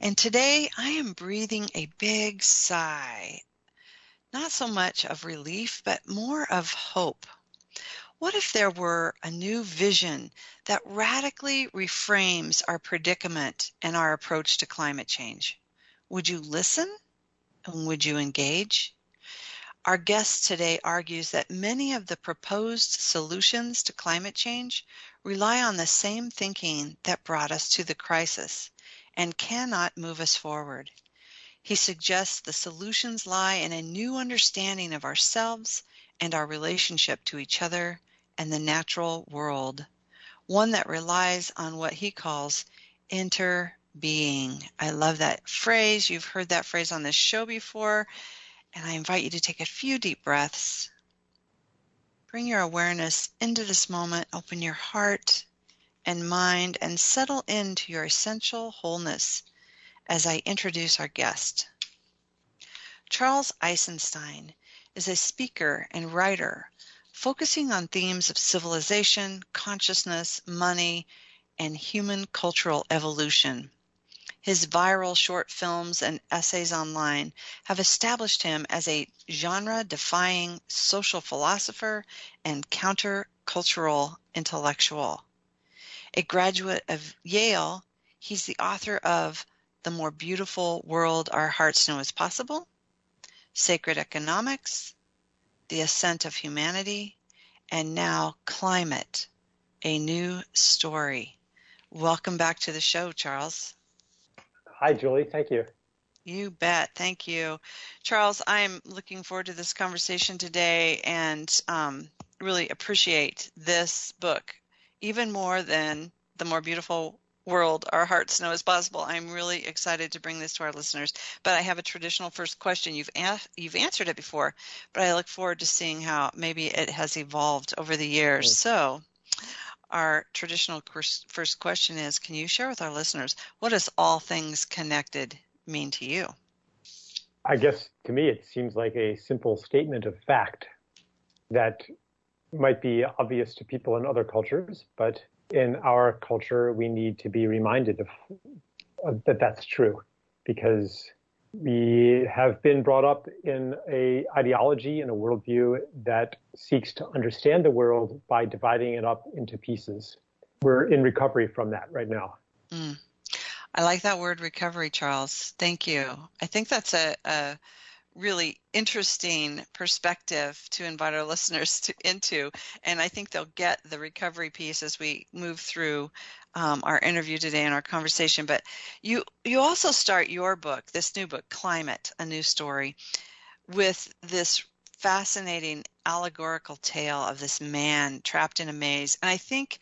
And today I am breathing a big sigh. Not so much of relief, but more of hope. What if there were a new vision that radically reframes our predicament and our approach to climate change? Would you listen? And would you engage? Our guest today argues that many of the proposed solutions to climate change rely on the same thinking that brought us to the crisis and cannot move us forward. He suggests the solutions lie in a new understanding of ourselves and our relationship to each other and the natural world, one that relies on what he calls interbeing. I love that phrase. You've heard that phrase on this show before, and I invite you to take a few deep breaths. Bring your awareness into this moment, open your heart and mind and settle into your essential wholeness as I introduce our guest. Charles Eisenstein is a speaker and writer focusing on themes of civilization, consciousness, money, and human cultural evolution. His viral short films and essays online have established him as a genre defying social philosopher and countercultural intellectual. A graduate of Yale, he's the author of The More Beautiful World Our Hearts Know Is Possible, Sacred Economics, The Ascent of Humanity, and now Climate, a New Story. Welcome back to the show, Charles. Hi, Julie. Thank you. You bet. Thank you. Charles, I'm looking forward to this conversation today and um, really appreciate this book even more than the more beautiful world our hearts know is possible. I'm really excited to bring this to our listeners. But I have a traditional first question. You've you've answered it before, but I look forward to seeing how maybe it has evolved over the years. So, our traditional first question is: Can you share with our listeners what does all things connected mean to you? I guess to me it seems like a simple statement of fact that might be obvious to people in other cultures, but in our culture, we need to be reminded of, of that that's true because we have been brought up in a ideology and a worldview that seeks to understand the world by dividing it up into pieces. We're in recovery from that right now. Mm. I like that word recovery, Charles. Thank you. I think that's a, a really interesting perspective to invite our listeners to, into. And I think they'll get the recovery piece as we move through um, our interview today and our conversation. But you you also start your book, this new book, Climate, a New Story, with this fascinating allegorical tale of this man trapped in a maze. And I think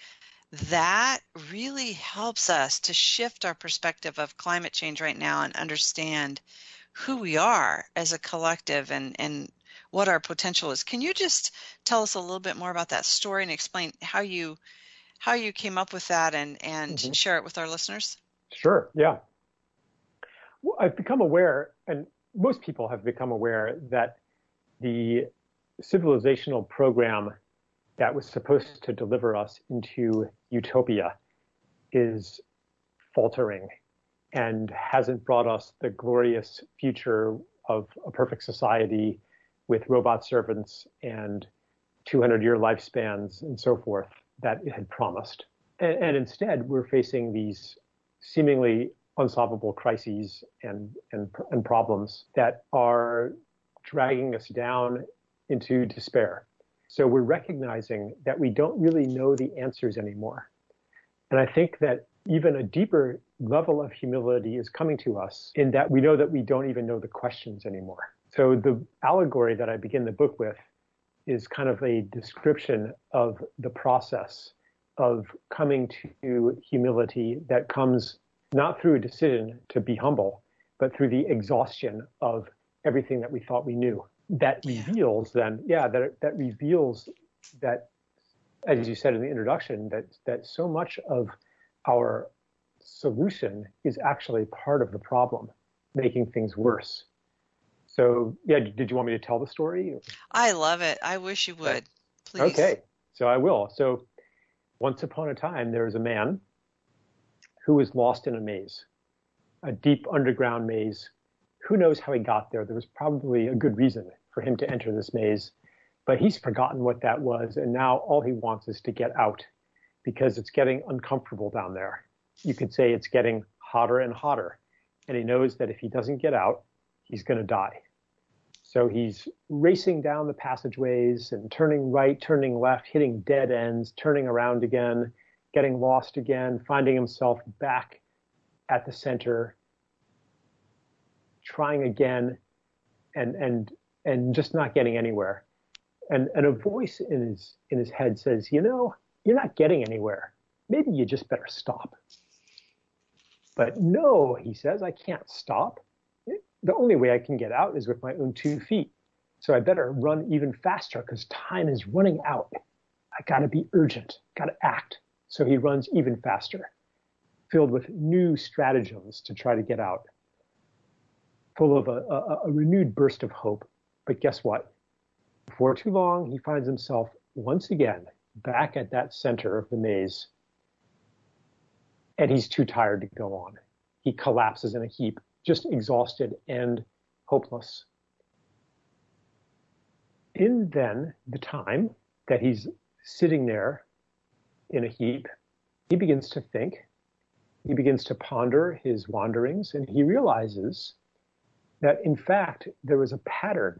that really helps us to shift our perspective of climate change right now and understand who we are as a collective and, and what our potential is. Can you just tell us a little bit more about that story and explain how you how you came up with that and, and mm-hmm. share it with our listeners? Sure, yeah. Well, I've become aware, and most people have become aware, that the civilizational program that was supposed to deliver us into utopia is faltering and hasn't brought us the glorious future of a perfect society with robot servants and 200 year lifespans and so forth that it had promised. And, and, instead, we're facing these seemingly unsolvable crises and, and, and problems that are dragging us down into despair. So we're recognizing that we don't really know the answers anymore. And I think that even a deeper level of humility is coming to us in that we know that we don't even know the questions anymore. So the allegory that I begin the book with is kind of a description of the process of coming to humility that comes not through a decision to be humble, but through the exhaustion of everything that we thought we knew. That reveals then, yeah, that that reveals that, as you said in the introduction, that that so much of our solution is actually part of the problem, making things worse. So, yeah, did you want me to tell the story? I love it. I wish you would. Please. Okay, so I will. So, once upon a time, there was a man who was lost in a maze, a deep underground maze. Who knows how he got there? There was probably a good reason for him to enter this maze, but he's forgotten what that was, and now all he wants is to get out because it's getting uncomfortable down there. You could say it's getting hotter and hotter, and he knows that if he doesn't get out, he's going to die. So he's racing down the passageways and turning right, turning left, hitting dead ends, turning around again, getting lost again, finding himself back at the center, trying again, and and and just not getting anywhere. And and a voice in his in his head says, you know, you're not getting anywhere. Maybe you just better stop. But no, he says, I can't stop. The only way I can get out is with my own two feet. So I better run even faster because time is running out. I gotta be urgent, gotta act. So he runs even faster, filled with new stratagems to try to get out, full of a, a, a renewed burst of hope. But guess what? Before too long, he finds himself once again back at that center of the maze. And he's too tired to go on. He collapses in a heap, just exhausted and hopeless. In then the time that he's sitting there in a heap, he begins to think. He begins to ponder his wanderings, and he realizes that in fact there was a pattern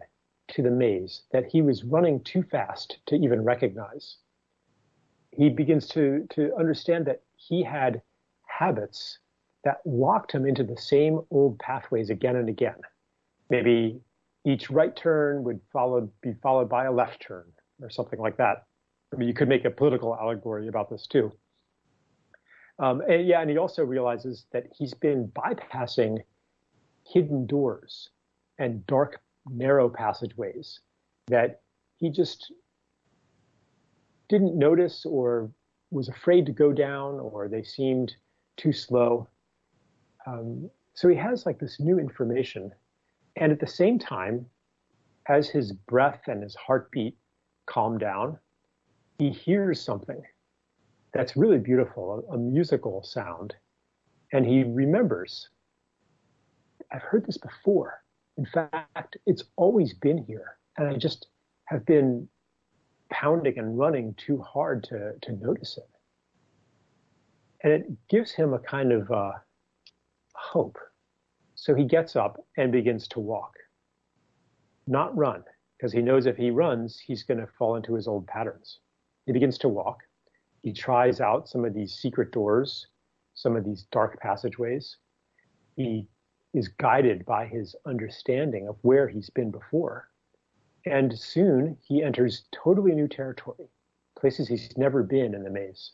to the maze that he was running too fast to even recognize. He begins to, to understand that he had habits that locked him into the same old pathways again and again. Maybe each right turn would follow, be followed by a left turn or something like that. I mean, you could make a political allegory about this too. Um, and yeah, and he also realizes that he's been bypassing hidden doors and dark, narrow passageways that he just didn't notice or was afraid to go down or they seemed too slow. Um, so he has like this new information. And at the same time, as his breath and his heartbeat calm down, he hears something that's really beautiful, a, a musical sound, and he remembers, I've heard this before. In fact, it's always been here, and I just have been pounding and running too hard to, to notice it. And it gives him a kind of uh, hope. So he gets up and begins to walk, not run, because he knows if he runs, he's going to fall into his old patterns. He begins to walk. He tries out some of these secret doors, some of these dark passageways. He is guided by his understanding of where he's been before. And soon he enters totally new territory, places he's never been in the maze.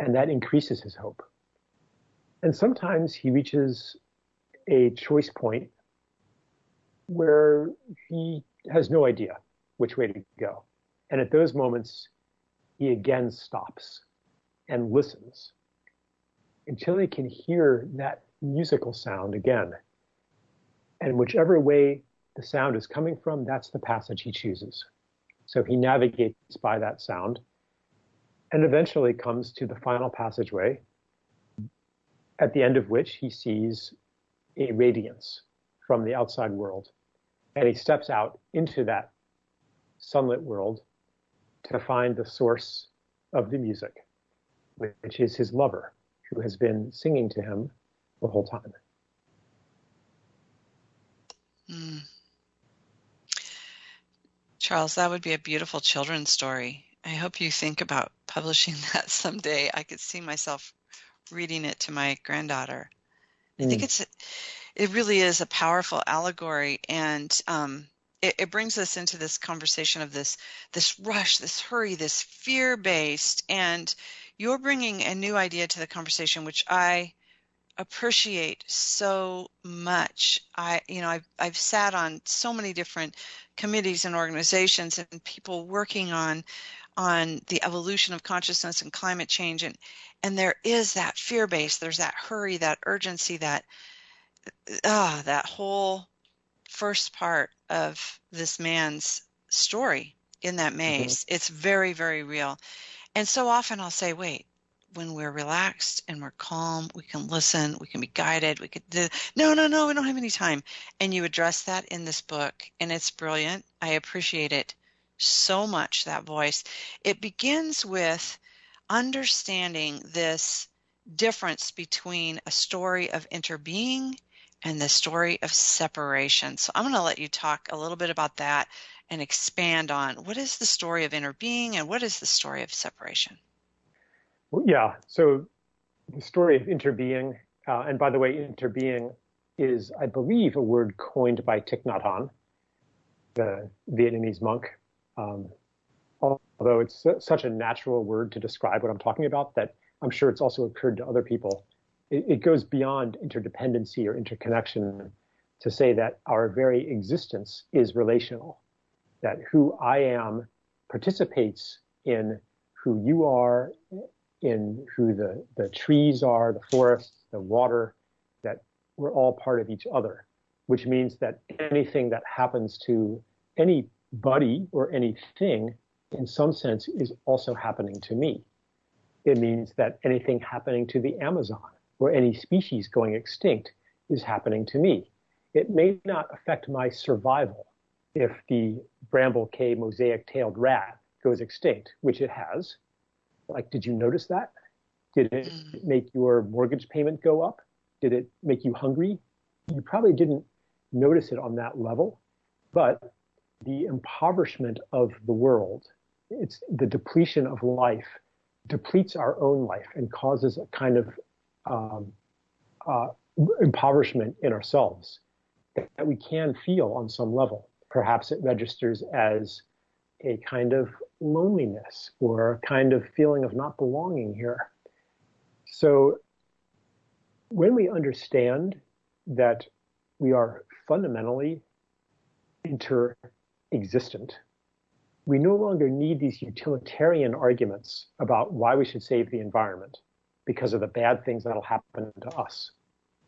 And that increases his hope. And sometimes he reaches a choice point where he has no idea which way to go. And at those moments, he again stops and listens until he can hear that musical sound again. And whichever way the sound is coming from, that's the passage he chooses. So he navigates by that sound and eventually comes to the final passageway, at the end of which he sees a radiance from the outside world. And he steps out into that sunlit world to find the source of the music, which is his lover, who has been singing to him the whole time. Mm. Charles, that would be a beautiful children's story. I hope you think about publishing that someday. I could see myself reading it to my granddaughter. Mm. I think mm. it's it really is a powerful allegory, and um, it, it brings us into this conversation of this this rush, this hurry, this fear based, and you're bringing a new idea to the conversation, which I appreciate so much. I, you know, I've, I've sat on so many different committees and organizations and people working on, on the evolution of consciousness and climate change. And, and there is that fear base. There's that hurry, that urgency, that, ah, that whole first part of this man's story in that mm-hmm. maze. Mm-hmm. It's very, very real. And so often I'll say, wait, when we're relaxed and we're calm, we can listen, we can be guided, we could do, no, no, no, we don't have any time. And you address that in this book and it's brilliant. I appreciate it so much, that voice. It begins with understanding this difference between a story of interbeing and the story of separation. So I'm going to let you talk a little bit about that and expand on what is the story of interbeing and what is the story of separation. Yeah. So the story of interbeing, uh, and by the way, interbeing is, I believe, a word coined by Thich Nhat Hanh, the Vietnamese monk. Um, although it's such a natural word to describe what I'm talking about that I'm sure it's also occurred to other people. It, it goes beyond interdependency or interconnection to say that our very existence is relational, that who I am participates in who you are, in who the, the trees are, the forests, the water, that we're all part of each other, which means that anything that happens to anybody or anything in some sense is also happening to me. It means that anything happening to the Amazon or any species going extinct is happening to me. It may not affect my survival if the Bramble Cay mosaic tailed rat goes extinct, which it has. Like, did you notice that? Did it mm. make your mortgage payment go up? Did it make you hungry? You probably didn't notice it on that level, but the impoverishment of the world, it's the depletion of life, depletes our own life and causes a kind of um, uh, impoverishment in ourselves that we can feel on some level. Perhaps it registers as a kind of loneliness or a kind of feeling of not belonging here. So when we understand that we are fundamentally inter-existent, we no longer need these utilitarian arguments about why we should save the environment because of the bad things that'll happen to us.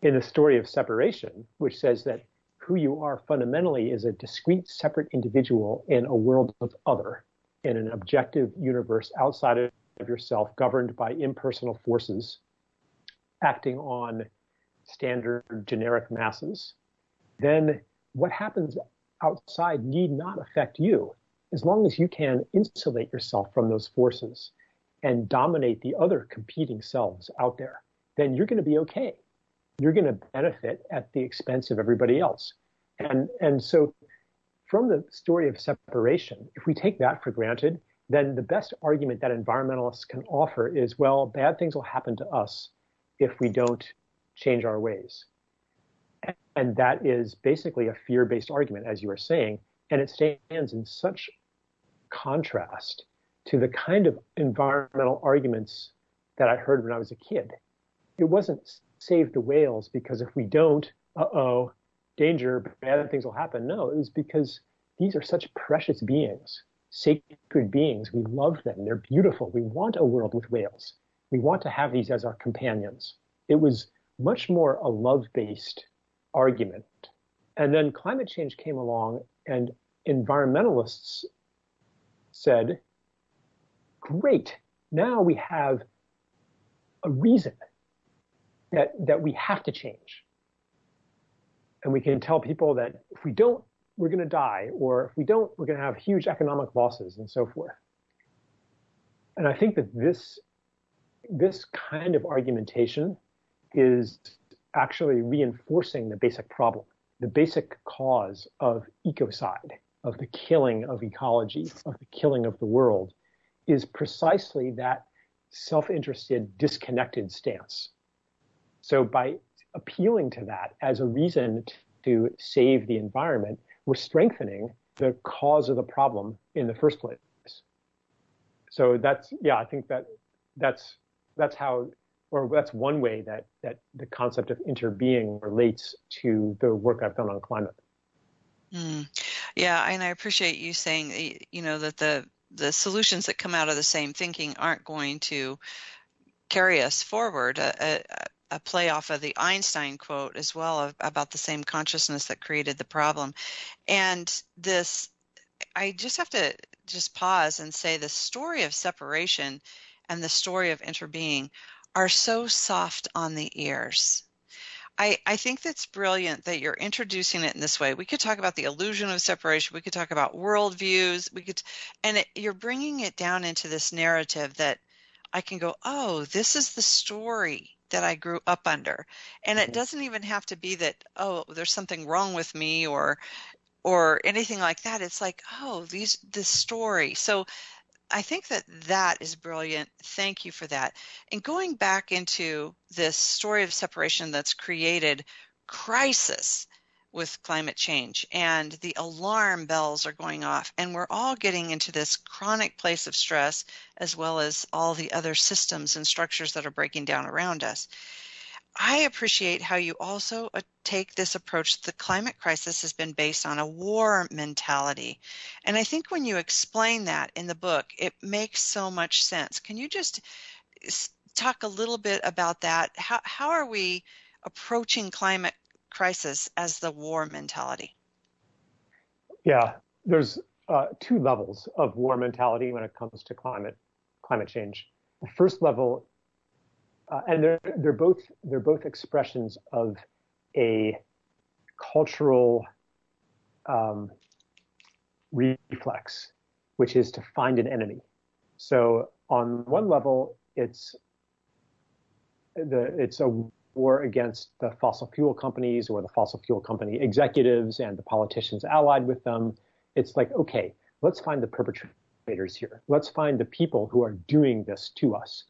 In the story of separation, which says that who you are fundamentally is a discrete, separate individual in a world of other, in an objective universe outside of yourself, governed by impersonal forces acting on standard generic masses, then what happens outside need not affect you as long as you can insulate yourself from those forces and dominate the other competing selves out there, then you're going to be okay. You're going to benefit at the expense of everybody else. And, and so from the story of separation, if we take that for granted, then the best argument that environmentalists can offer is, well, bad things will happen to us if we don't change our ways. And that is basically a fear-based argument, as you were saying, and it stands in such contrast to the kind of environmental arguments that I heard when I was a kid. It wasn't save the whales because if we don't, uh-oh, danger, bad things will happen. No, it was because these are such precious beings, sacred beings. We love them. They're beautiful. We want a world with whales. We want to have these as our companions. It was much more a love-based argument. And then climate change came along and environmentalists said, great, now we have a reason that, that we have to change and we can tell people that if we don't, we're going to die, or if we don't, we're going to have huge economic losses and so forth. And I think that this, this kind of argumentation is actually reinforcing the basic problem, the basic cause of ecocide, of the killing of ecology, of the killing of the world, is precisely that self-interested, disconnected stance. So by appealing to that as a reason to save the environment, we're strengthening the cause of the problem in the first place. So that's yeah, I think that that's that's how or that's one way that that the concept of interbeing relates to the work I've done on climate. Mm. Yeah, and I appreciate you saying you know that the the solutions that come out of the same thinking aren't going to carry us forward. A, a, a play off of the Einstein quote as well about the same consciousness that created the problem, and this. I just have to just pause and say the story of separation and the story of interbeing are so soft on the ears. I, I think that's brilliant that you're introducing it in this way. We could talk about the illusion of separation. We could talk about worldviews. We could, and it, you're bringing it down into this narrative that I can go, oh, this is the story that I grew up under, and it mm-hmm. doesn't even have to be that, oh, there's something wrong with me or, or anything like that. It's like, oh, these this story. So I think that that is brilliant. Thank you for that. And going back into this story of separation that's created crisis with climate change and the alarm bells are going off and we're all getting into this chronic place of stress as well as all the other systems and structures that are breaking down around us. I appreciate how you also uh, take this approach. The climate crisis has been based on a war mentality. And I think when you explain that in the book, it makes so much sense. Can you just talk a little bit about that? How, how are we approaching climate crisis as the war mentality? Yeah, there's uh, two levels of war mentality when it comes to climate climate change. The first level uh, and they're they're both they're both expressions of a cultural um, reflex, which is to find an enemy. So on one level, it's the it's a war against the fossil fuel companies or the fossil fuel company executives and the politicians allied with them. It's like, okay, let's find the perpetrators here. Let's find the people who are doing this to us.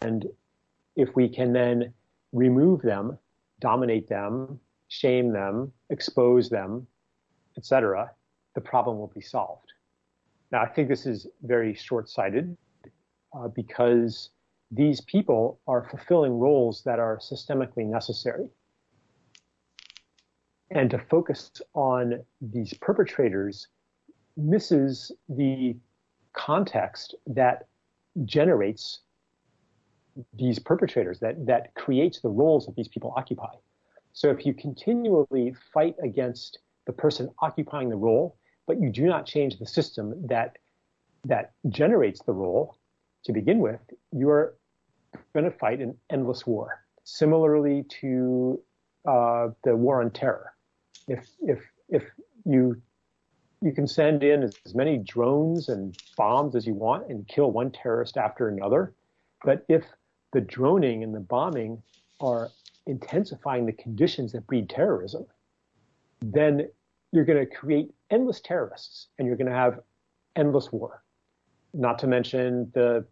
And if we can then remove them, dominate them, shame them, expose them, etc., the problem will be solved. Now, I think this is very short-sighted uh, because these people are fulfilling roles that are systemically necessary. And to focus on these perpetrators misses the context that generates these perpetrators that that creates the roles that these people occupy. So if you continually fight against the person occupying the role, but you do not change the system that that generates the role to begin with, you're going to fight an endless war. Similarly to uh, the war on terror, if if if you you can send in as, many drones and bombs as you want and kill one terrorist after another, but if the droning and the bombing are intensifying the conditions that breed terrorism, then you're going to create endless terrorists and you're going to have endless war. Not to mention the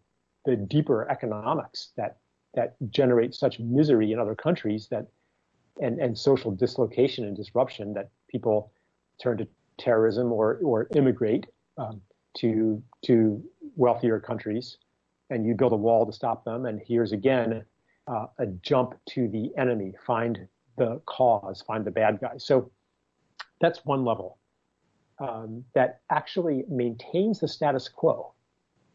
the deeper economics that that generate such misery in other countries that and, and social dislocation and disruption that people turn to terrorism or or immigrate um, to to wealthier countries and you build a wall to stop them. And here's again uh, a jump to the enemy, find the cause, find the bad guy. So that's one level um, that actually maintains the status quo.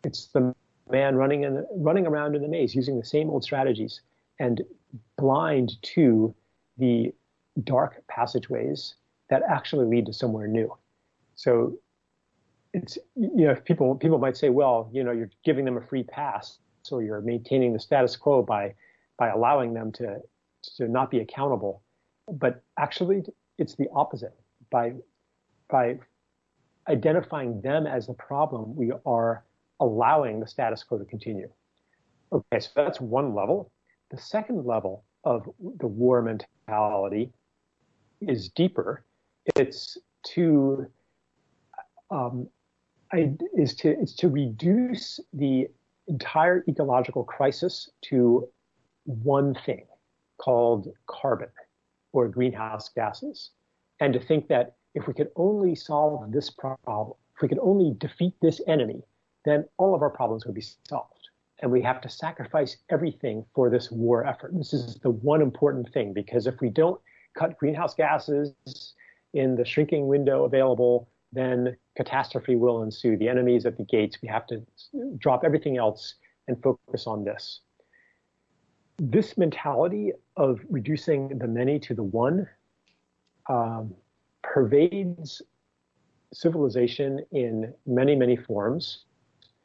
It's the man running in, running around in the maze using the same old strategies and blind to the dark passageways that actually lead to somewhere new. So it's you know people people might say, well, you know, you're giving them a free pass, so you're maintaining the status quo by by allowing them to to not be accountable. But actually, it's the opposite. By by identifying them as the problem, we are allowing the status quo to continue. Okay, so that's one level. The second level of the war mentality is deeper. It's to um, I, is to is to reduce the entire ecological crisis to one thing called carbon or greenhouse gases, and to think that if we could only solve this problem, if we could only defeat this enemy, then all of our problems would be solved. and we have to sacrifice everything for this war effort. This is the one important thing because if we don't cut greenhouse gases in the shrinking window available, then catastrophe will ensue. The enemy is at the gates. We have to drop everything else and focus on this. This mentality of reducing the many to the one um, pervades civilization in many, many forms.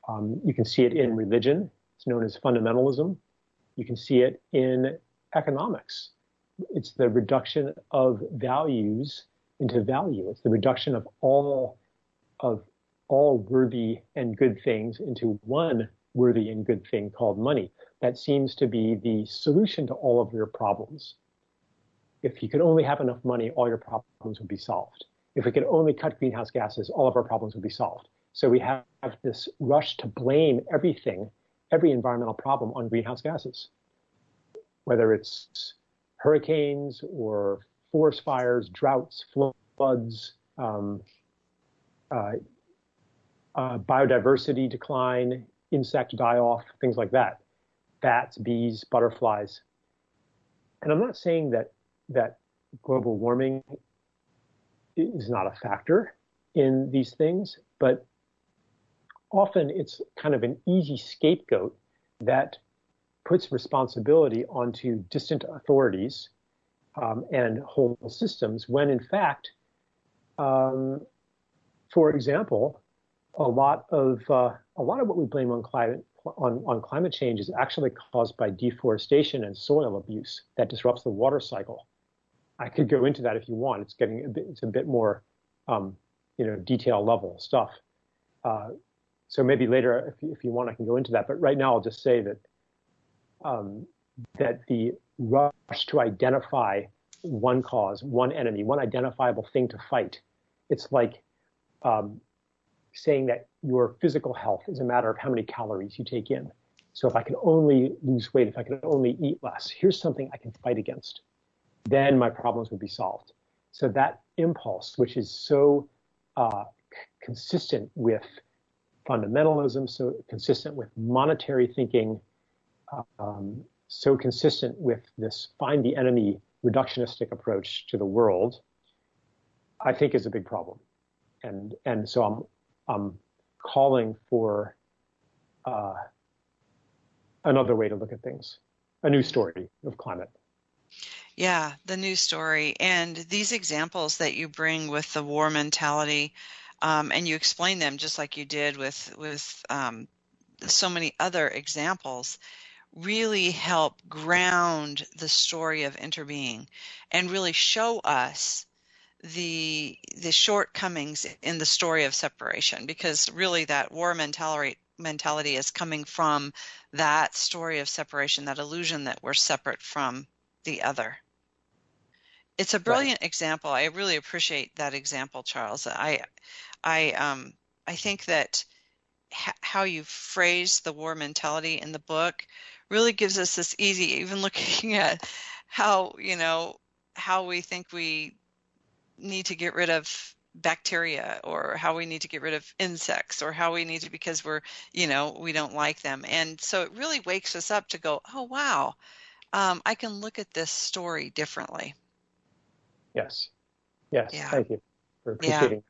Um, you can see it in religion. It's known as fundamentalism. You can see it in economics. It's the reduction of values into value. It's the reduction of all of all worthy and good things into one worthy and good thing called money. That seems to be the solution to all of your problems. If you could only have enough money, all your problems would be solved. If we could only cut greenhouse gases, all of our problems would be solved. So we have this rush to blame everything, every environmental problem on greenhouse gases, whether it's hurricanes or forest fires, droughts, floods, um, uh, uh, biodiversity decline, insect die off, things like that. Bats, bees, butterflies. And I'm not saying that that global warming is not a factor in these things, but often it's kind of an easy scapegoat that puts responsibility onto distant authorities um, and whole systems when in fact, um, for example, a lot of uh, a lot of what we blame on climate on, on climate change is actually caused by deforestation and soil abuse that disrupts the water cycle. I could go into that if you want. It's getting a bit, it's a bit more, um, you know, detail level stuff. Uh, so maybe later, if you, if you want, I can go into that. But right now, I'll just say that um, that the rush to identify one cause, one enemy, one identifiable thing to fight, it's like um, saying that your physical health is a matter of how many calories you take in. So if I can only lose weight, if I can only eat less, here's something I can fight against then my problems would be solved. So that impulse, which is so uh, c- consistent with fundamentalism, so consistent with monetary thinking, um, so consistent with this find the enemy reductionistic approach to the world, I think is a big problem. And and so I'm I'm calling for uh, another way to look at things, a new story of climate. Yeah, the new story. And these examples that you bring with the war mentality, um, and you explain them just like you did with, with um, so many other examples, really help ground the story of interbeing and really show us the the shortcomings in the story of separation because really that war mentality mentality is coming from that story of separation that illusion that we're separate from the other. It's a brilliant right. example. I really appreciate that example, Charles. I, I, um, I think that h- how you phrase the war mentality in the book really gives us this easy, even looking at how you know how we think we need to get rid of bacteria or how we need to get rid of insects or how we need to because we're you know we don't like them and so it really wakes us up to go oh wow um, I can look at this story differently. Yes. Yes. Yeah. Thank you for appreciating.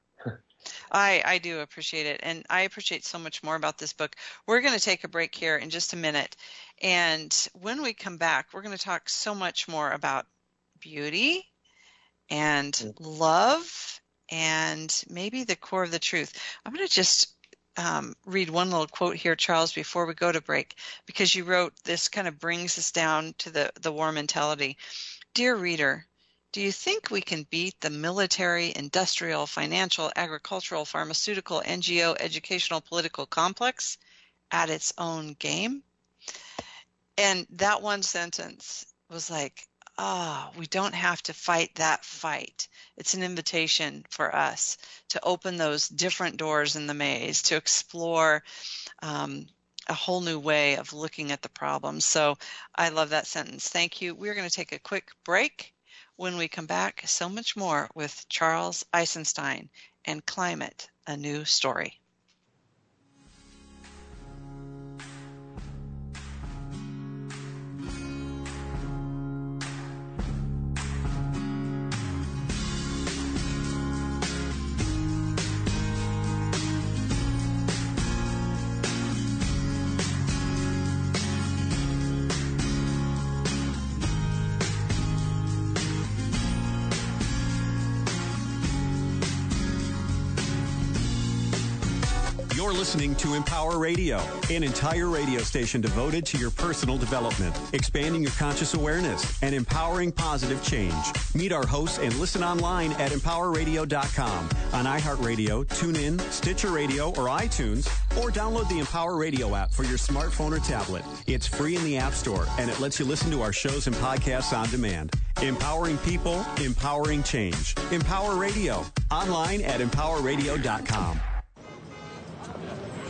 I, I do appreciate it. And I appreciate so much more about this book. We're going to take a break here in just a minute. And when we come back, we're going to talk so much more about beauty and mm. love and maybe the core of the truth. I'm going to just um, read one little quote here, Charles, before we go to break, because you wrote this kind of brings us down to the, the war mentality. Dear reader, do you think we can beat the military, industrial, financial, agricultural, pharmaceutical, NGO, educational, political complex at its own game? And that one sentence was like, ah, oh, we don't have to fight that fight. It's an invitation for us to open those different doors in the maze, to explore um, a whole new way of looking at the problem. So I love that sentence. Thank you. We're going to take a quick break. When we come back, so much more with Charles Eisenstein and Climate, a New Story. Listening to Empower Radio, an entire radio station devoted to your personal development, expanding your conscious awareness, and empowering positive change. Meet our hosts and listen online at empowerradio.com, on iHeartRadio, TuneIn, Stitcher Radio, or iTunes, or download the Empower Radio app for your smartphone or tablet. It's free in the App Store, and it lets you listen to our shows and podcasts on demand. Empowering people, empowering change. Empower Radio, online at empowerradio.com.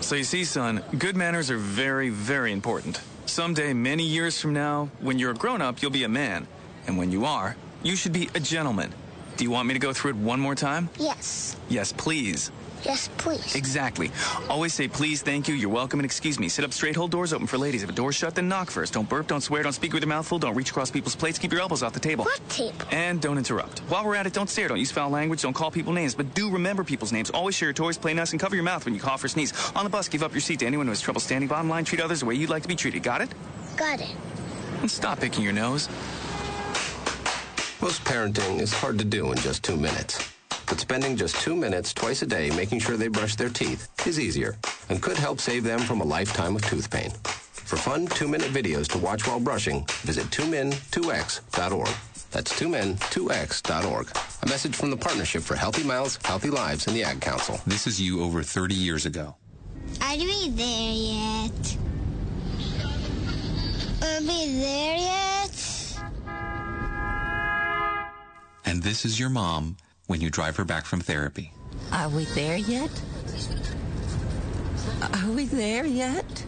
So you see, son, good manners are very, very important. Someday, many years from now, when you're a grown up, you'll be a man. And when you are, you should be a gentleman. Do you want me to go through it one more time? Yes. Yes, please. Yes, please. Exactly. Always say please, thank you, you're welcome, and excuse me. Sit up straight, hold doors open for ladies. If a door's shut, then knock first. Don't burp, don't swear, don't speak with your mouth full, don't reach across people's plates, keep your elbows off the table. What table? And don't interrupt. While we're at it, don't stare, don't use foul language, don't call people names, but do remember people's names. Always share your toys, play nice, and cover your mouth when you cough or sneeze. On the bus, give up your seat to anyone who has trouble standing bottom line. Treat others the way you'd like to be treated. Got it? Got it. And stop picking your nose. Most parenting is hard to do in just two minutes. But spending just two minutes twice a day making sure they brush their teeth is easier and could help save them from a lifetime of tooth pain. For fun two-minute videos to watch while brushing, visit 2min2x.org. That's 2min2x.org. A message from the Partnership for Healthy Mouths, Healthy Lives, and the Ad Council. This is you over 30 years ago. Are we there yet? Are we there yet? And this is your mom when you drive her back from therapy. Are we there yet? Are we there yet?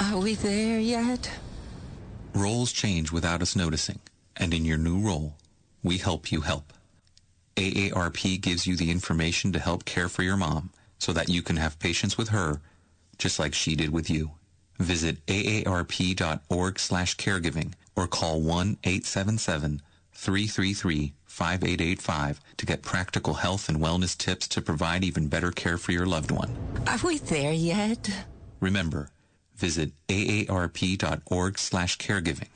Are we there yet? Roles change without us noticing, and in your new role, we help you help. AARP gives you the information to help care for your mom so that you can have patience with her just like she did with you. Visit aarp.org slash caregiving or call 1-877-333 5885 to get practical health and wellness tips to provide even better care for your loved one. Are we there yet? Remember, visit aarp.org slash caregiving.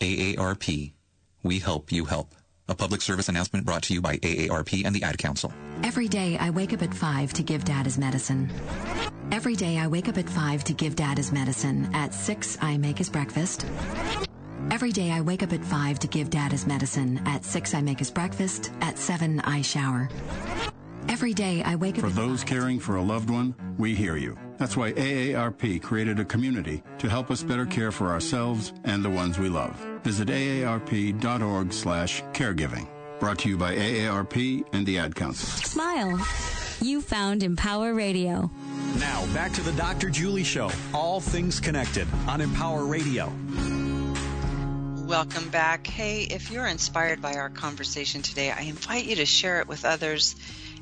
AARP, we help you help. A public service announcement brought to you by AARP and the Ad Council. Every day I wake up at 5 to give Dad his medicine. Every day I wake up at 5 to give Dad his medicine. At 6 I make his breakfast. Every day I wake up at 5 to give Dad his medicine. At 6 I make his breakfast. At 7 I shower. Every day I wake up For at those 5. caring for a loved one, we hear you. That's why AARP created a community to help us better care for ourselves and the ones we love. Visit aarp.org slash caregiving. Brought to you by AARP and the Ad Council. Smile. You found Empower Radio. Now, back to the Dr. Julie Show. All things connected on Empower Radio. Welcome back. Hey, if you're inspired by our conversation today, I invite you to share it with others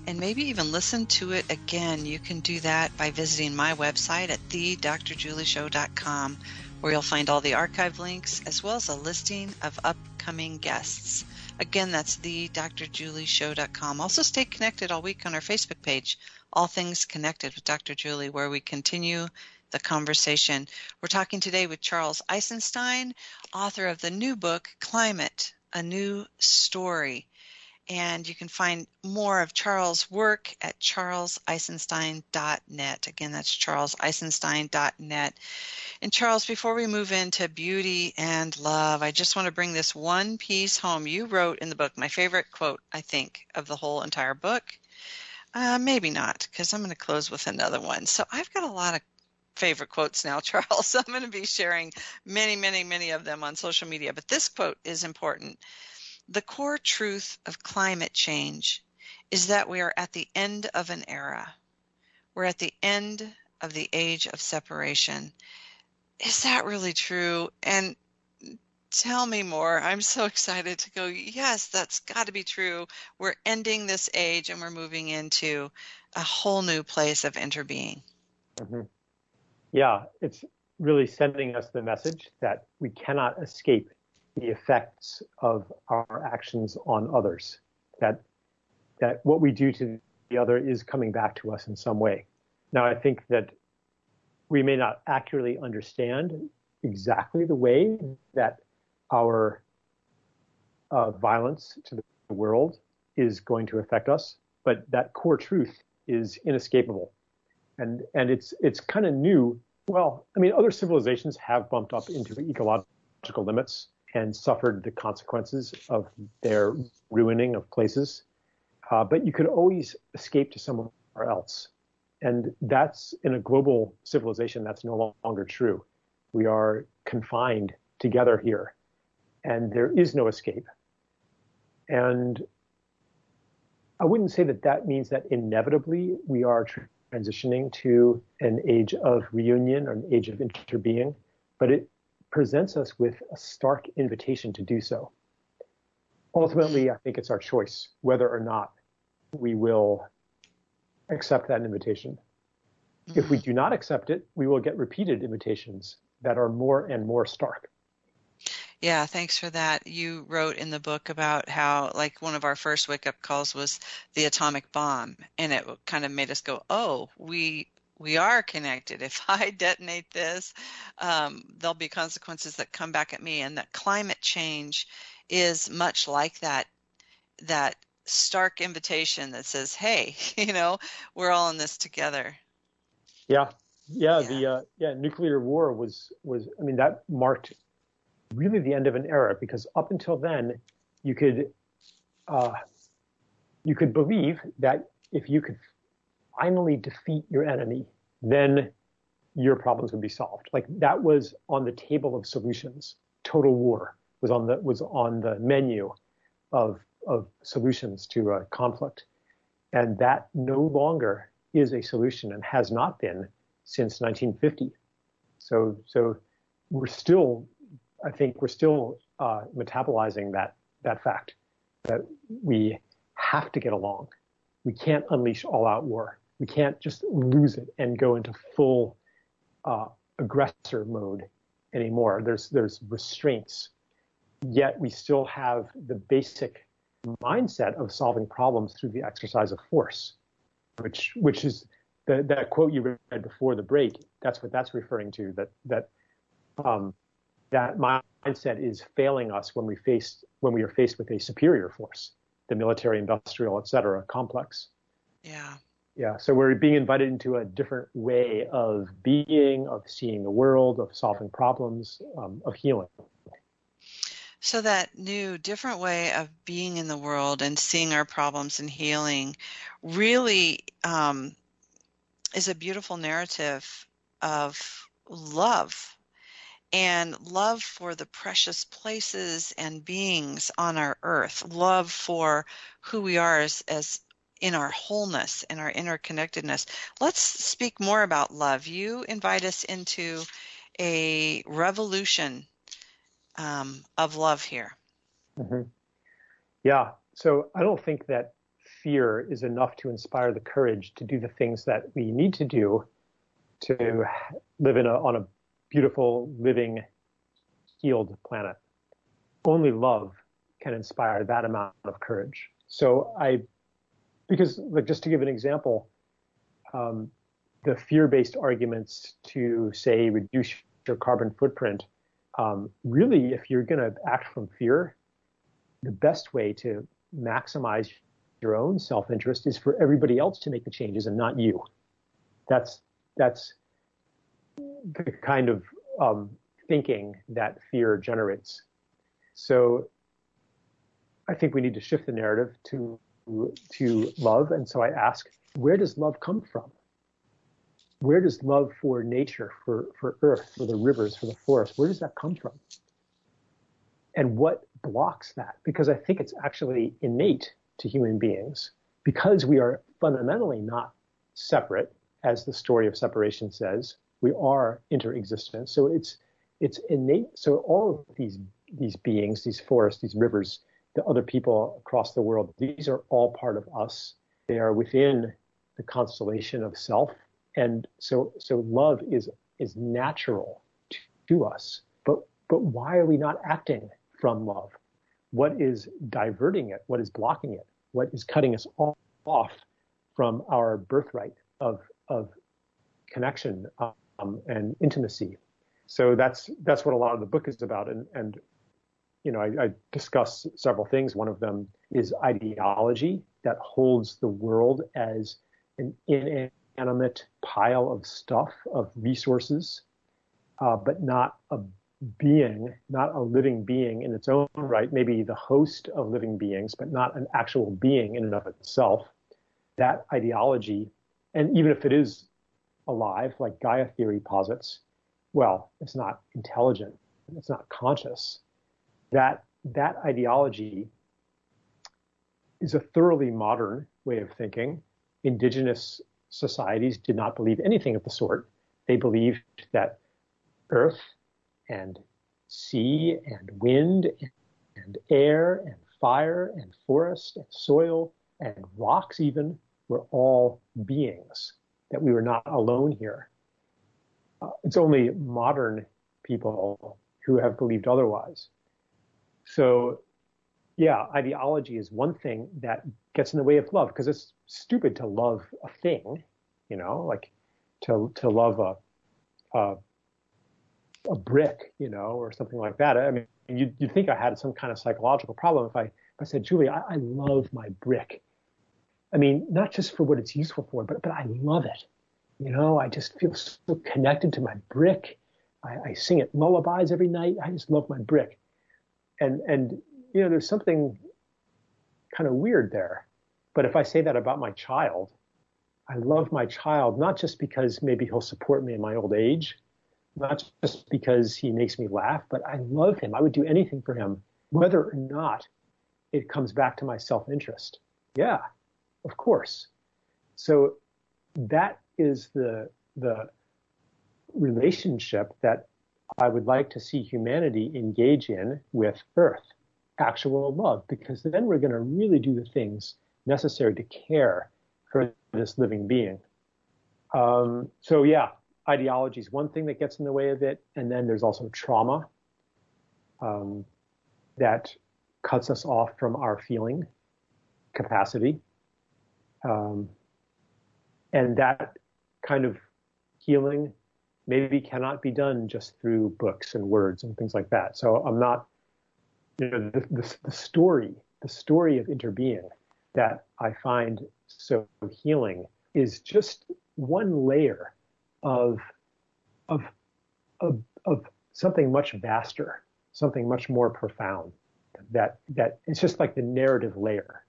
and maybe even listen to it again. You can do that by visiting my website at thedrjulieshow.com, where you'll find all the archive links as well as a listing of upcoming guests. Again, that's thedrjulieshow.com. Also, stay connected all week on our Facebook page, All Things Connected with Dr. Julie, where we continue the conversation. We're talking today with Charles Eisenstein, author of the new book, Climate, A New Story. And you can find more of Charles' work at charleseisenstein.net. Again, that's charleseisenstein.net. And Charles, before we move into beauty and love, I just want to bring this one piece home. You wrote in the book, my favorite quote, I think, of the whole entire book. Uh, maybe not, because I'm going to close with another one. So I've got a lot of favorite quotes now, Charles. I'm going to be sharing many, many, many of them on social media. But this quote is important. The core truth of climate change is that we are at the end of an era. We're at the end of the age of separation. Is that really true? And tell me more. I'm so excited to go, yes, that's got to be true. We're ending this age and we're moving into a whole new place of interbeing. Mhm. Yeah, it's really sending us the message that we cannot escape the effects of our actions on others. That that what we do to the other is coming back to us in some way. Now, I think that we may not accurately understand exactly the way that our uh, violence to the world is going to affect us, but that core truth is inescapable, and and it's it's kind of new. Well, I mean, other civilizations have bumped up into ecological limits and suffered the consequences of their ruining of places, uh, but you could always escape to somewhere else, and that's in a global civilization that's no longer true. We are confined together here, and there is no escape. And I wouldn't say that that means that inevitably we are transitioning to an age of reunion or an age of interbeing, but it presents us with a stark invitation to do so. Ultimately, I think it's our choice whether or not we will accept that invitation. If we mm-hmm. do not accept it, we will get repeated invitations that are more and more stark. Yeah, thanks for that. You wrote in the book about how, like, one of our first wake up calls was the atomic bomb, and it kind of made us go, "Oh, we we are connected. If I detonate this, um, there'll be consequences that come back at me." And that climate change is much like that that stark invitation that says, "Hey, you know, we're all in this together." Yeah, yeah. yeah. The uh, yeah nuclear war was was. I mean, that marked really the end of an era because up until then, you could uh, you could believe that if you could finally defeat your enemy, then your problems would be solved. Like that was on the table of solutions. Total war was on the was on the menu of of solutions to a conflict, and that no longer is a solution and has not been since 1950. So so we're still I think we're still uh, metabolizing that that fact that we have to get along. We can't unleash all-out war. We can't just lose it and go into full uh, aggressor mode anymore. There's there's restraints. Yet we still have the basic mindset of solving problems through the exercise of force, which which is the, that quote you read before the break. That's what that's referring to. That that um, that mindset is failing us when we face when we are faced with a superior force, the military, industrial, et cetera, complex. Yeah. Yeah. So we're being invited into a different way of being, of seeing the world, of solving problems, um, of healing. So that new, different way of being in the world and seeing our problems and healing really um, is a beautiful narrative of love and love for the precious places and beings on our earth, love for who we are as, as in our wholeness and our interconnectedness. Let's speak more about love. You invite us into a revolution um, of love here. Mm-hmm. Yeah. So I don't think that fear is enough to inspire the courage to do the things that we need to do to live in a, on a beautiful, living, healed planet. Only love can inspire that amount of courage. So I, because like just to give an example, um, the fear-based arguments to say reduce your carbon footprint, um, really, if you're going to act from fear, the best way to maximize your own self-interest is for everybody else to make the changes and not you. That's that's the kind of um, thinking that fear generates. So I think we need to shift the narrative to to love. And so I ask, where does love come from? Where does love for nature, for, for earth, for the rivers, for the forest, where does that come from? And what blocks that? Because I think it's actually innate to human beings because we are fundamentally not separate, as the story of separation says we are interexistent. So it's it's innate. So all of these these beings, these forests, these rivers, the other people across the world, these are all part of us. They are within the constellation of self, and so so love is is natural to, to us. But but why are we not acting from love? What is diverting it? What is blocking it? What is cutting us off from our birthright of of connection, um, and intimacy. So that's that's what a lot of the book is about. And and you know, I, I discuss several things. One of them is ideology that holds the world as an inanimate pile of stuff, of resources, uh, but not a being, not a living being in its own right, maybe the host of living beings, but not an actual being in and of itself. That ideology, and even if it is alive, like Gaia theory posits, well, it's not intelligent, it's not conscious. That that ideology is a thoroughly modern way of thinking. Indigenous societies did not believe anything of the sort. They believed that earth and sea and wind and air and fire and forest and soil and rocks even were all beings, that we were not alone here. Uh, it's only modern people who have believed otherwise. So, yeah, ideology is one thing that gets in the way of love because it's stupid to love a thing, you know, like to to love a, a a brick, you know, or something like that. I mean, you'd, you'd think I had some kind of psychological problem if I if I said, Julie, I, I love my brick. I mean, not just for what it's useful for, but but I love it. You know, I just feel so connected to my brick. I, I sing it lullabies every night. I just love my brick. And and you know, there's something kind of weird there. But if I say that about my child, I love my child not just because maybe he'll support me in my old age, not just because he makes me laugh, but I love him. I would do anything for him, whether or not it comes back to my self-interest. Yeah, of course. So that is the the relationship that I would like to see humanity engage in with Earth, actual love, because then we're going to really do the things necessary to care for this living being. Um, so yeah, ideology is one thing that gets in the way of it, and then there's also trauma um, that cuts us off from our feeling capacity, um, and that kind of healing maybe cannot be done just through books and words and things like that. So I'm not, you know, the, the, the story, the story of interbeing that I find so healing is just one layer of, of, of, of something much vaster, something much more profound that, that it's just like the narrative layer.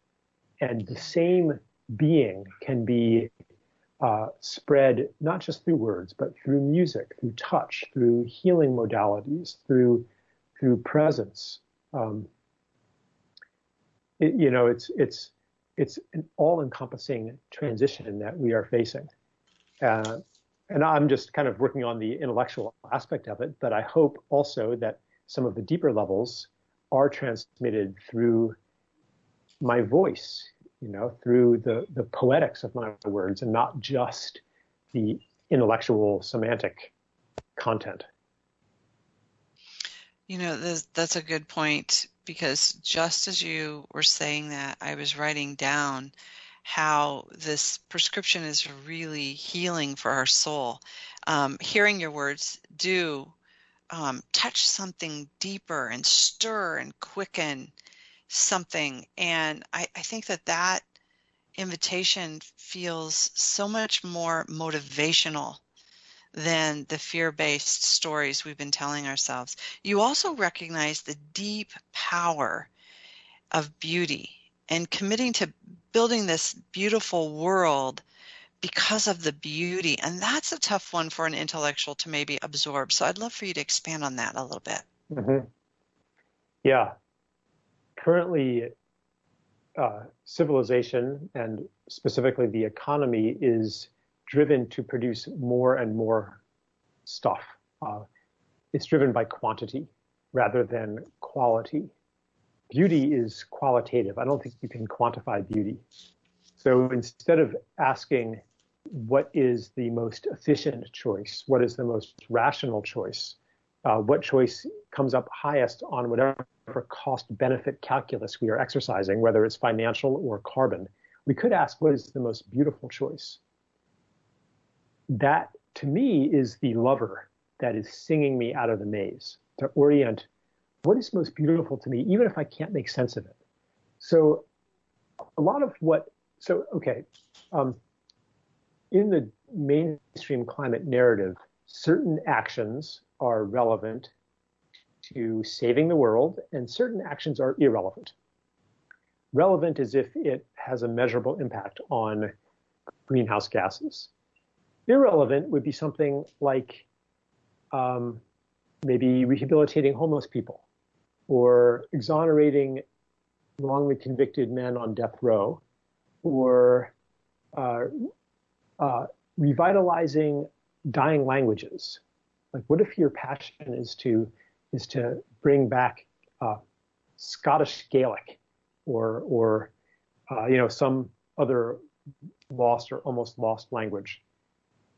And the same being can be uh, spread not just through words, but through music, through touch, through healing modalities, through through presence. Um, it, you know, it's it's it's an all-encompassing transition that we are facing. Uh, and I'm just kind of working on the intellectual aspect of it, but I hope also that some of the deeper levels are transmitted through my voice, you know, through the, the poetics of my words and not just the intellectual semantic content. You know, that's a good point because just as you were saying that, I was writing down how this prescription is really healing for our soul. Um, hearing your words do um, touch something deeper and stir and quicken something. And I, I think that that invitation feels so much more motivational than the fear based stories we've been telling ourselves. You also recognize the deep power of beauty and committing to building this beautiful world because of the beauty. And that's a tough one for an intellectual to maybe absorb. So I'd love for you to expand on that a little bit. Mm-hmm. Yeah. Currently, uh, civilization and specifically the economy is driven to produce more and more stuff. Uh, it's driven by quantity rather than quality beauty is qualitative. I don't think you can quantify beauty. So instead of asking what is the most efficient choice, what is the most rational choice, uh, what choice comes up highest on whatever cost benefit calculus we are exercising, whether it's financial or carbon, we could ask what is the most beautiful choice. That to me is the lover that is singing me out of the maze to orient what is most beautiful to me, even if I can't make sense of it. So a lot of what, so, okay, um, in the mainstream climate narrative, certain actions are relevant to saving the world and certain actions are irrelevant. Relevant is if it has a measurable impact on greenhouse gases. Irrelevant would be something like um, maybe rehabilitating homeless people or exonerating wrongly convicted men on death row or uh, uh, revitalizing dying languages. Like, what if your passion is to is to bring back uh, Scottish Gaelic or or uh, you know some other lost or almost lost language,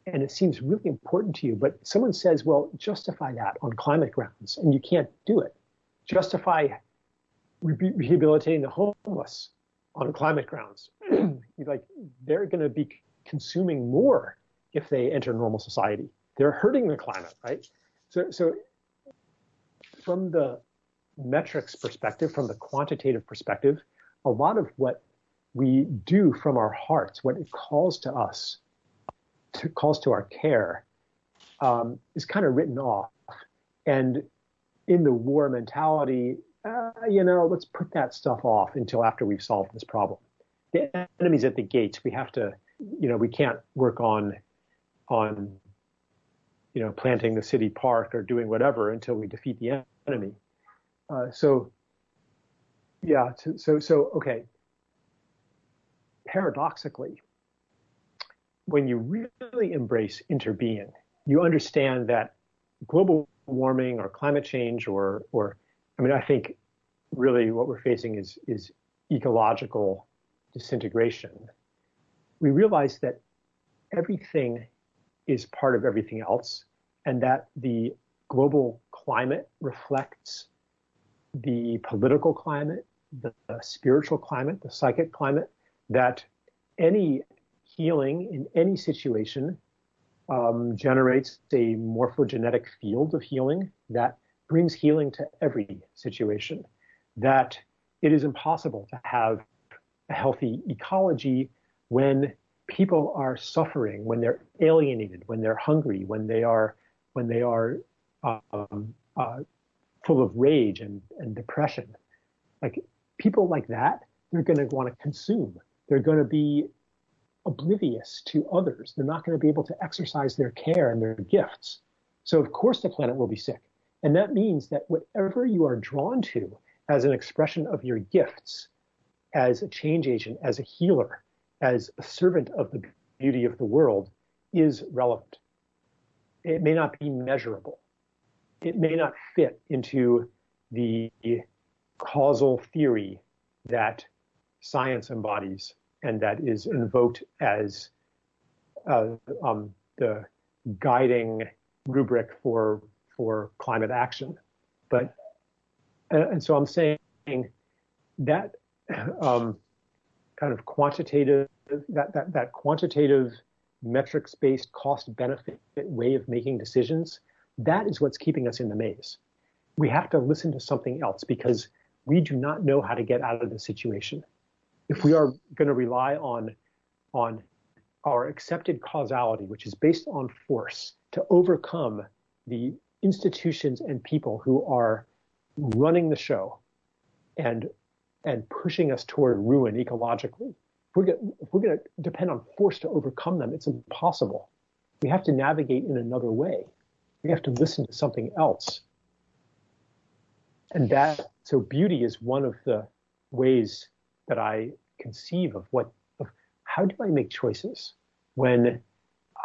and it seems really important to you. But someone says, well, justify that on climate grounds, and you can't do it. Justify re- rehabilitating the homeless on climate grounds. like they're going to be consuming more if they enter normal society. They're hurting the climate, right? So, so from the metrics perspective, from the quantitative perspective, a lot of what we do from our hearts, what it calls to us, to, calls to our care, um, is kind of written off. And in the war mentality, uh, you know, let's put that stuff off until after we've solved this problem. The enemy's at the gates. We have to, you know, we can't work on, on, you know, planting the city park or doing whatever until we defeat the enemy. Uh, so, yeah, so, so, okay. Paradoxically, when you really embrace interbeing, you understand that global warming or climate change or, or I mean, I think really what we're facing is, is ecological disintegration. We realize that everything is part of everything else and that the global climate reflects the political climate, the, the spiritual climate, the psychic climate, that any healing in any situation um, generates a morphogenetic field of healing that brings healing to every situation. That it is impossible to have a healthy ecology when people are suffering, when they're alienated, when they're hungry, when they are when they are um, uh, full of rage and, and depression. Like people like that, they're going to want to consume. They're going to be oblivious to others. They're not going to be able to exercise their care and their gifts. So of course the planet will be sick. And that means that whatever you are drawn to as an expression of your gifts, as a change agent, as a healer, as a servant of the beauty of the world is relevant. It may not be measurable. It may not fit into the causal theory that science embodies and that is invoked as uh, um, the guiding rubric for for climate action. But and so I'm saying that um, kind of quantitative that that that quantitative metrics based cost benefit way of making decisions that is what's keeping us in the maze. We have to listen to something else because we do not know how to get out of the situation if we are going to rely on on our accepted causality, which is based on force, to overcome the institutions and people who are running the show and and pushing us toward ruin ecologically. If we're, going, to depend on force to overcome them, it's impossible. We have to navigate in another way. We have to listen to something else. And that, so beauty is one of the ways that I conceive of what, of how do I make choices when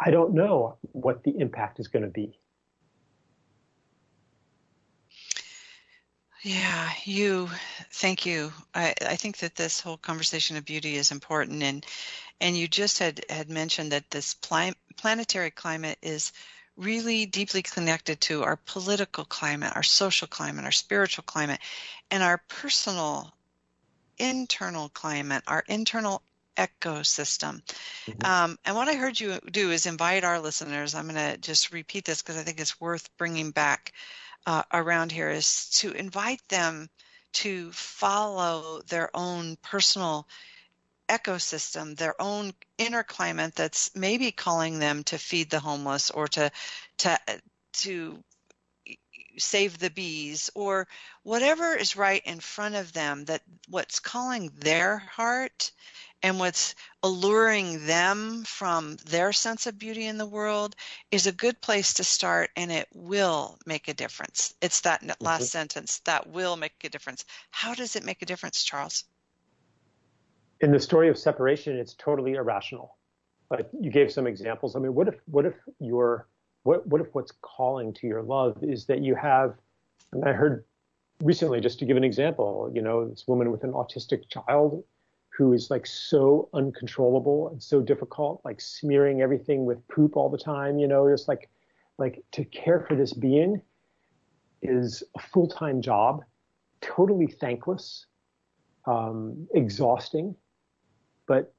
I don't know what the impact is going to be. Yeah, you. Thank you. I, I think that this whole conversation of beauty is important, and and you just had had mentioned that this pli- planetary climate is really deeply connected to our political climate, our social climate, our spiritual climate, and our personal internal climate, our internal ecosystem. Mm-hmm. Um, and what I heard you do is invite our listeners, I'm going to just repeat this because I think it's worth bringing back uh, around here, is to invite them to follow their own personal ecosystem, their own inner climate that's maybe calling them to feed the homeless or to to to save the bees or whatever is right in front of them that what's calling their heart and what's alluring them from their sense of beauty in the world is a good place to start and it will make a difference. It's that last mm-hmm. sentence that will make a difference. How does it make a difference, Charles? In the story of separation, it's totally irrational. Like you gave some examples. I mean, what if what if your what what if what's calling to your love is that you have and I heard recently, just to give an example, you know, this woman with an autistic child who is like so uncontrollable and so difficult, like smearing everything with poop all the time, you know, just like like to care for this being is a full-time job, totally thankless, um, exhausting, but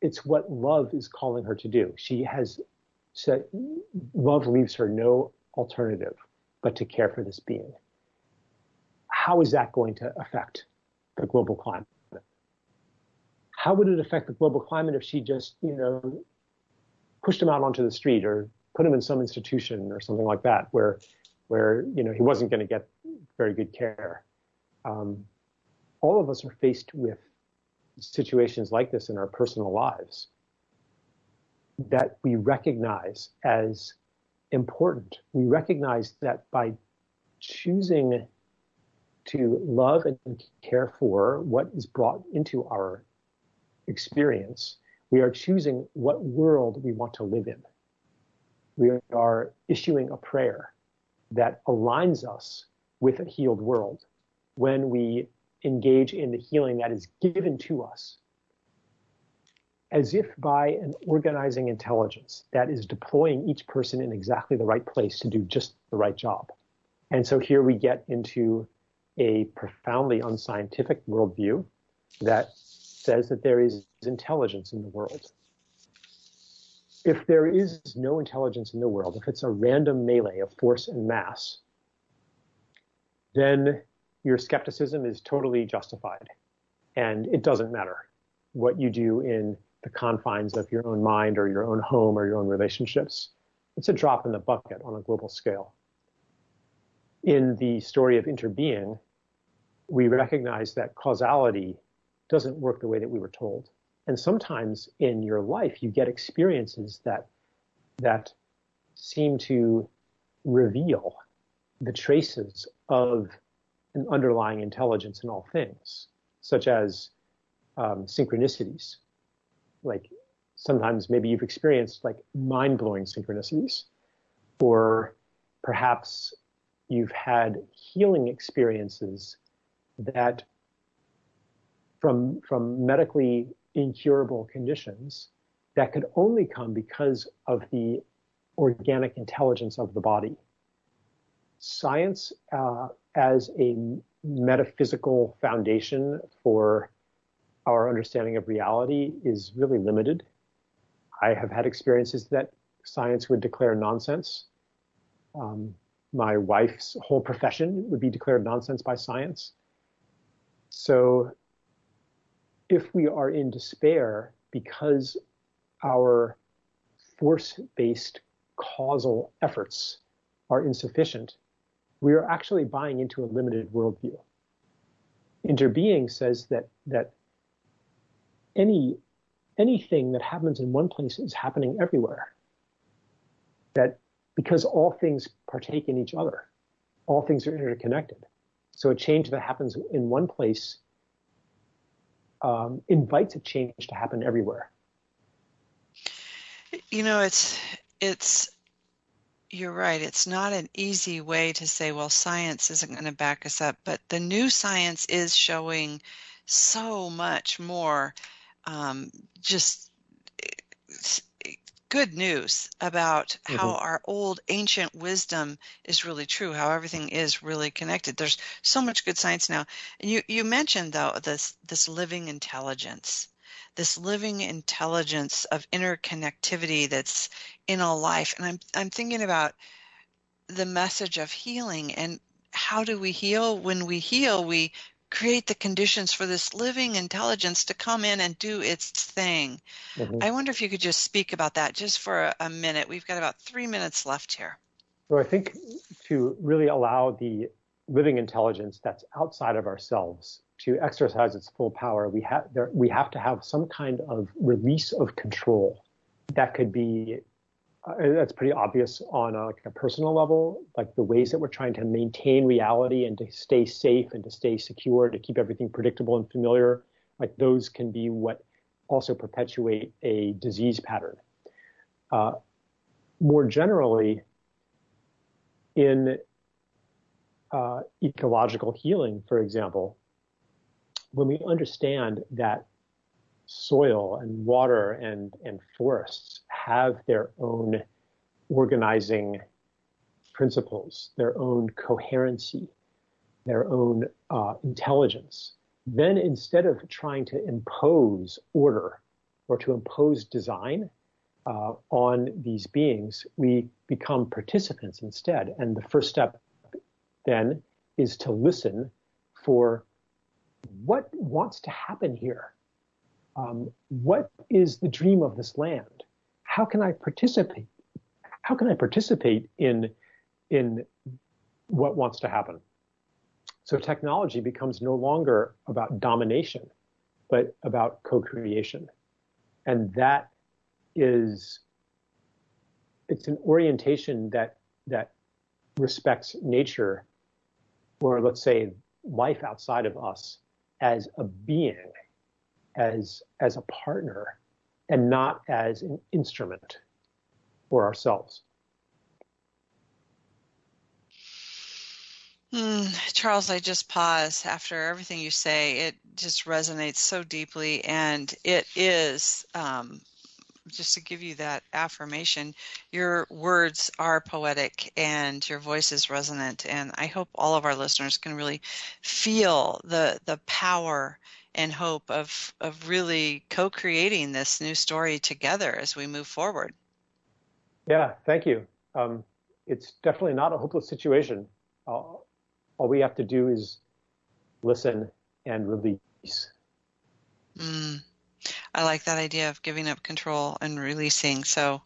it's what love is calling her to do. She has said love leaves her no alternative but to care for this being. How is that going to affect the global climate? How would it affect the global climate if she just, you know, pushed him out onto the street or put him in some institution or something like that, where, where you know he wasn't going to get very good care. Um, all of us are faced with situations like this in our personal lives that we recognize as important. We recognize that by choosing to love and care for what is brought into our experience, we are choosing what world we want to live in. We are issuing a prayer that aligns us with a healed world when we engage in the healing that is given to us as if by an organizing intelligence that is deploying each person in exactly the right place to do just the right job. And so here we get into a profoundly unscientific worldview that says that there is intelligence in the world. If there is no intelligence in the world, if it's a random melee of force and mass, then your skepticism is totally justified. And it doesn't matter what you do in the confines of your own mind or your own home or your own relationships. It's a drop in the bucket on a global scale. In the story of interbeing, we recognize that causality doesn't work the way that we were told. And sometimes in your life, you get experiences that that seem to reveal the traces of an underlying intelligence in all things, such as um, synchronicities. Like sometimes maybe you've experienced like mind blowing synchronicities, or perhaps you've had healing experiences that from, from medically incurable conditions that could only come because of the organic intelligence of the body. Science uh, as a metaphysical foundation for our understanding of reality is really limited. I have had experiences that science would declare nonsense. Um, my wife's whole profession would be declared nonsense by science. So if we are in despair because our force-based causal efforts are insufficient, we are actually buying into a limited worldview. Interbeing says that that any anything that happens in one place is happening everywhere. That because all things partake in each other, all things are interconnected. So a change that happens in one place um, invites a change to happen everywhere. You know, it's it's you're right. It's not an easy way to say, well, science isn't going to back us up, but the new science is showing so much more. Um, just good news about how mm-hmm. our old ancient wisdom is really true, how everything is really connected. There's so much good science now. And you, you mentioned though this this living intelligence, this living intelligence of interconnectivity that's in all life. And I'm I'm thinking about the message of healing and how do we heal? When we heal, we create the conditions for this living intelligence to come in and do its thing. Mm-hmm. I wonder if you could just speak about that just for a, a minute. We've got about three minutes left here. So I think to really allow the living intelligence that's outside of ourselves to exercise its full power, we have we have to have some kind of release of control. That could be uh, that's pretty obvious on a, like a personal level, like the ways that we're trying to maintain reality and to stay safe and to stay secure, to keep everything predictable and familiar. Like those can be what also perpetuate a disease pattern. Uh, more generally, in uh, ecological healing, for example, when we understand that soil and water and, and forests have their own organizing principles, their own coherency, their own uh, intelligence, then instead of trying to impose order or to impose design uh, on these beings, we become participants instead. And the first step then is to listen for what wants to happen here. Um, what is the dream of this land? How can I participate? How can I participate in in what wants to happen? So technology becomes no longer about domination, but about co-creation, and that is it's an orientation that that respects nature, or let's say life outside of us, as a being as as a partner and not as an instrument for ourselves. Mm, Charles, I just pause after everything you say. It just resonates so deeply, and it is um, just to give you that affirmation. Your words are poetic, and your voice is resonant, and I hope all of our listeners can really feel the the power and hope of of really co-creating this new story together as we move forward. Yeah, thank you. Um, it's definitely not a hopeless situation. Uh, all we have to do is listen and release. Mm, I like that idea of giving up control and releasing. So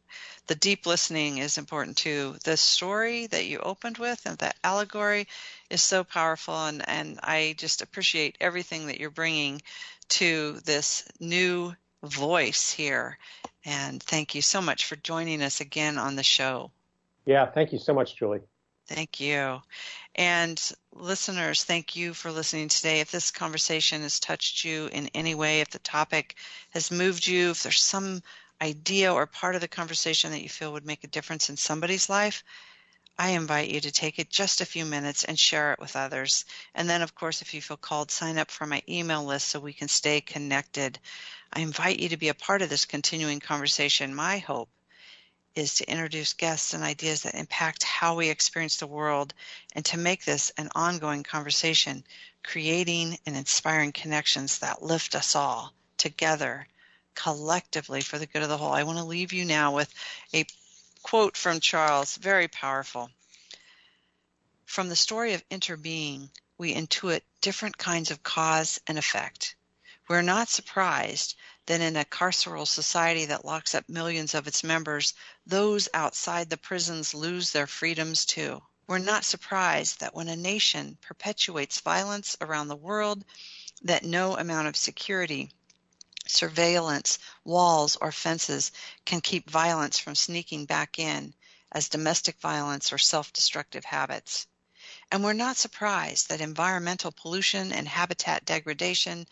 the deep listening is important too. The story that you opened with and the allegory is so powerful, and, and I just appreciate everything that you're bringing to this new voice here. And thank you so much for joining us again on the show. Yeah, thank you so much, Julie. Thank you. And listeners, thank you for listening today. If this conversation has touched you in any way, if the topic has moved you, if there's some idea or part of the conversation that you feel would make a difference in somebody's life, I invite you to take it just a few minutes and share it with others. And then, of course, if you feel called, sign up for my email list so we can stay connected. I invite you to be a part of this continuing conversation. My hope is to introduce guests and ideas that impact how we experience the world and to make this an ongoing conversation, creating and inspiring connections that lift us all together collectively for the good of the whole. I want to leave you now with a quote from Charles, very powerful. From the story of interbeing, we intuit different kinds of cause and effect. We're not surprised that in a carceral society that locks up millions of its members, those outside the prisons lose their freedoms too. We're not surprised that when a nation perpetuates violence around the world, that no amount of security surveillance, walls, or fences can keep violence from sneaking back in as domestic violence or self destructive habits. And we're not surprised that environmental pollution and habitat degradation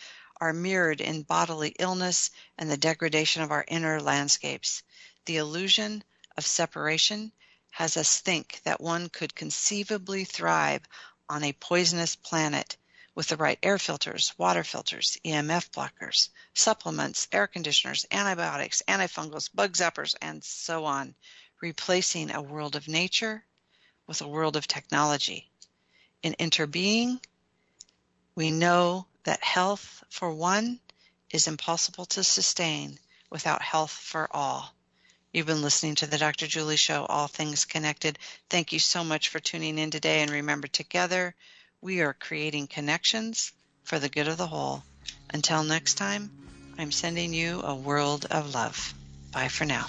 are mirrored in bodily illness and the degradation of our inner landscapes. The illusion of separation has us think that one could conceivably thrive on a poisonous planet with the right air filters, water filters, EMF blockers, supplements, air conditioners, antibiotics, antifungals, bug zappers, and so on, replacing a world of nature with a world of technology. In interbeing, we know that health for one is impossible to sustain without health for all. You've been listening to the Dr. Julie Show, All Things Connected. Thank you so much for tuning in today. And remember, together, we are creating connections for the good of the whole. Until next time, I'm sending you a world of love. Bye for now.